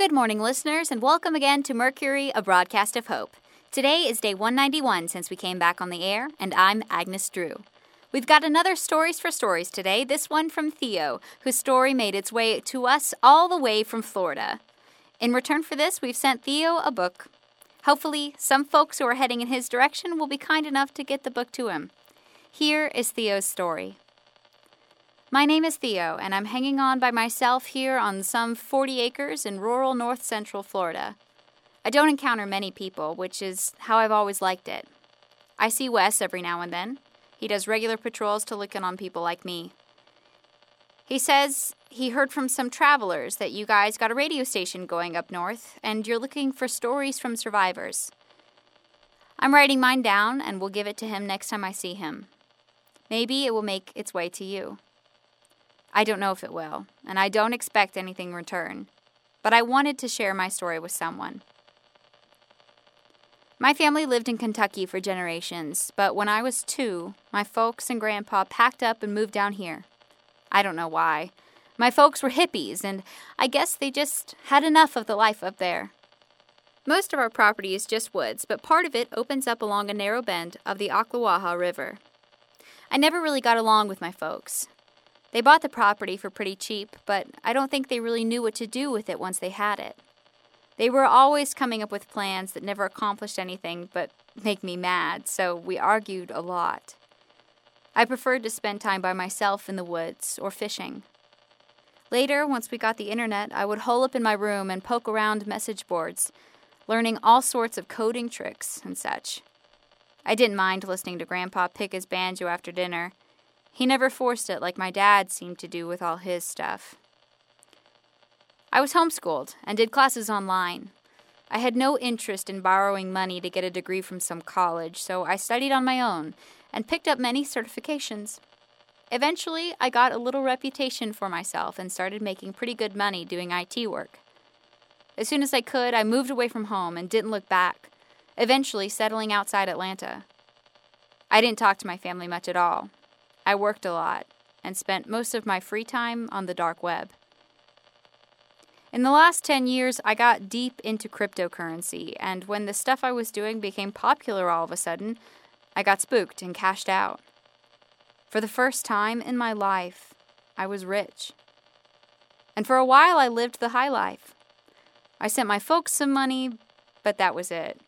Good morning, listeners, and welcome again to Mercury, a broadcast of hope. Today is day 191 since we came back on the air, and I'm Agnes Drew. We've got another Stories for Stories today, this one from Theo, whose story made its way to us all the way from Florida. In return for this, we've sent Theo a book. Hopefully, some folks who are heading in his direction will be kind enough to get the book to him. Here is Theo's story. My name is Theo, and I'm hanging on by myself here on some 40 acres in rural north central Florida. I don't encounter many people, which is how I've always liked it. I see Wes every now and then. He does regular patrols to look in on people like me. He says he heard from some travelers that you guys got a radio station going up north and you're looking for stories from survivors. I'm writing mine down and will give it to him next time I see him. Maybe it will make its way to you. I don't know if it will, and I don't expect anything in return, but I wanted to share my story with someone. My family lived in Kentucky for generations, but when I was two, my folks and grandpa packed up and moved down here. I don't know why. My folks were hippies, and I guess they just had enough of the life up there. Most of our property is just woods, but part of it opens up along a narrow bend of the Ocklawaha River. I never really got along with my folks. They bought the property for pretty cheap, but I don't think they really knew what to do with it once they had it. They were always coming up with plans that never accomplished anything but make me mad, so we argued a lot. I preferred to spend time by myself in the woods or fishing. Later, once we got the internet, I would hole up in my room and poke around message boards, learning all sorts of coding tricks and such. I didn't mind listening to Grandpa pick his banjo after dinner he never forced it like my dad seemed to do with all his stuff. I was homeschooled and did classes online. I had no interest in borrowing money to get a degree from some college, so I studied on my own and picked up many certifications. Eventually, I got a little reputation for myself and started making pretty good money doing IT work. As soon as I could, I moved away from home and didn't look back, eventually settling outside Atlanta. I didn't talk to my family much at all, I worked a lot and spent most of my free time on the dark web. In the last 10 years, I got deep into cryptocurrency, and when the stuff I was doing became popular all of a sudden, I got spooked and cashed out. For the first time in my life, I was rich. And for a while, I lived the high life. I sent my folks some money, but that was it.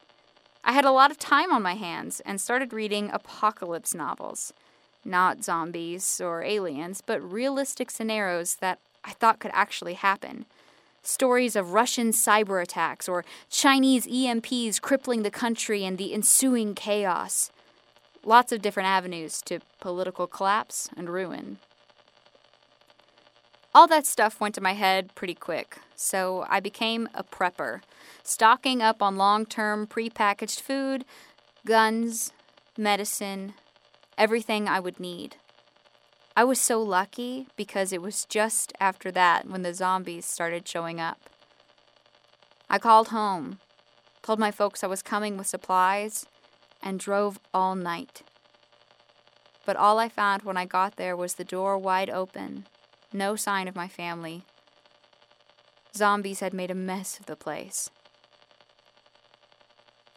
I had a lot of time on my hands and started reading apocalypse novels not zombies or aliens, but realistic scenarios that I thought could actually happen. Stories of Russian cyber attacks or Chinese EMPs crippling the country and the ensuing chaos. Lots of different avenues to political collapse and ruin. All that stuff went to my head pretty quick, so I became a prepper, stocking up on long term prepackaged food, guns, medicine, everything I would need. I was so lucky because it was just after that when the zombies started showing up. I called home, told my folks I was coming with supplies, and drove all night. But all I found when I got there was the door wide open, no sign of my family. Zombies had made a mess of the place.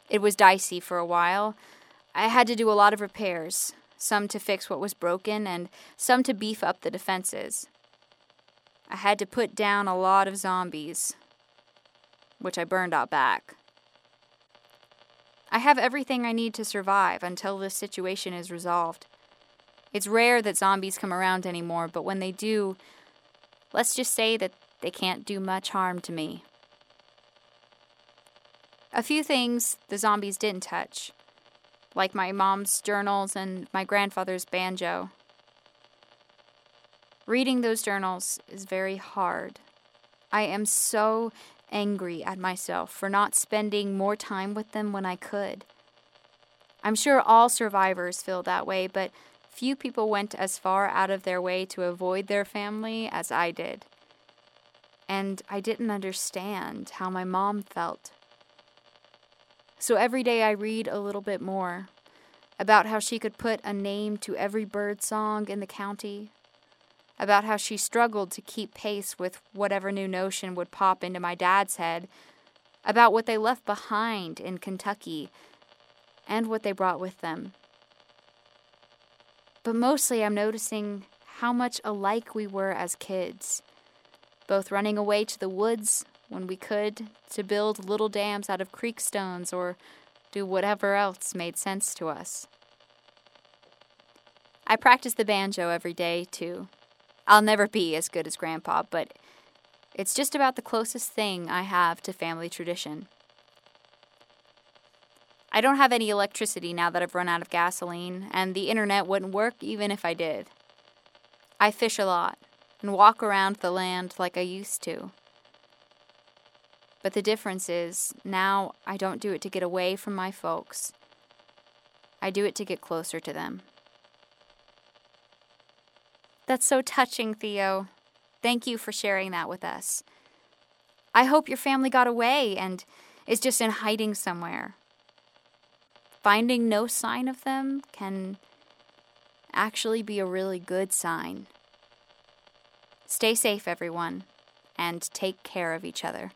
It was dicey for a while. I had to do a lot of repairs, some to fix what was broken, and some to beef up the defenses. I had to put down a lot of zombies, which I burned out back. I have everything I need to survive until this situation is resolved. It's rare that zombies come around anymore, but when they do, let's just say that they can't do much harm to me. A few things the zombies didn't touch like my mom's journals and my grandfather's banjo. Reading those journals is very hard. I am so angry at myself for not spending more time with them when I could. I'm sure all survivors feel that way, but few people went as far out of their way to avoid their family as I did. And I didn't understand how my mom felt. So every day I read a little bit more about how she could put a name to every bird song in the county, about how she struggled to keep pace with whatever new notion would pop into my dad's head, about what they left behind in Kentucky and what they brought with them. But mostly, I'm noticing how much alike we were as kids, both running away to the woods when we could to build little dams out of creek stones or do whatever else made sense to us. I practice the banjo every day, too. I'll never be as good as Grandpa, but it's just about the closest thing I have to family tradition. I don't have any electricity now that I've run out of gasoline, and the internet wouldn't work even if I did. I fish a lot and walk around the land like I used to. But the difference is, now I don't do it to get away from my folks. I do it to get closer to them. That's so touching, Theo. Thank you for sharing that with us. I hope your family got away and is just in hiding somewhere. Finding no sign of them can actually be a really good sign. Stay safe, everyone, and take care of each other.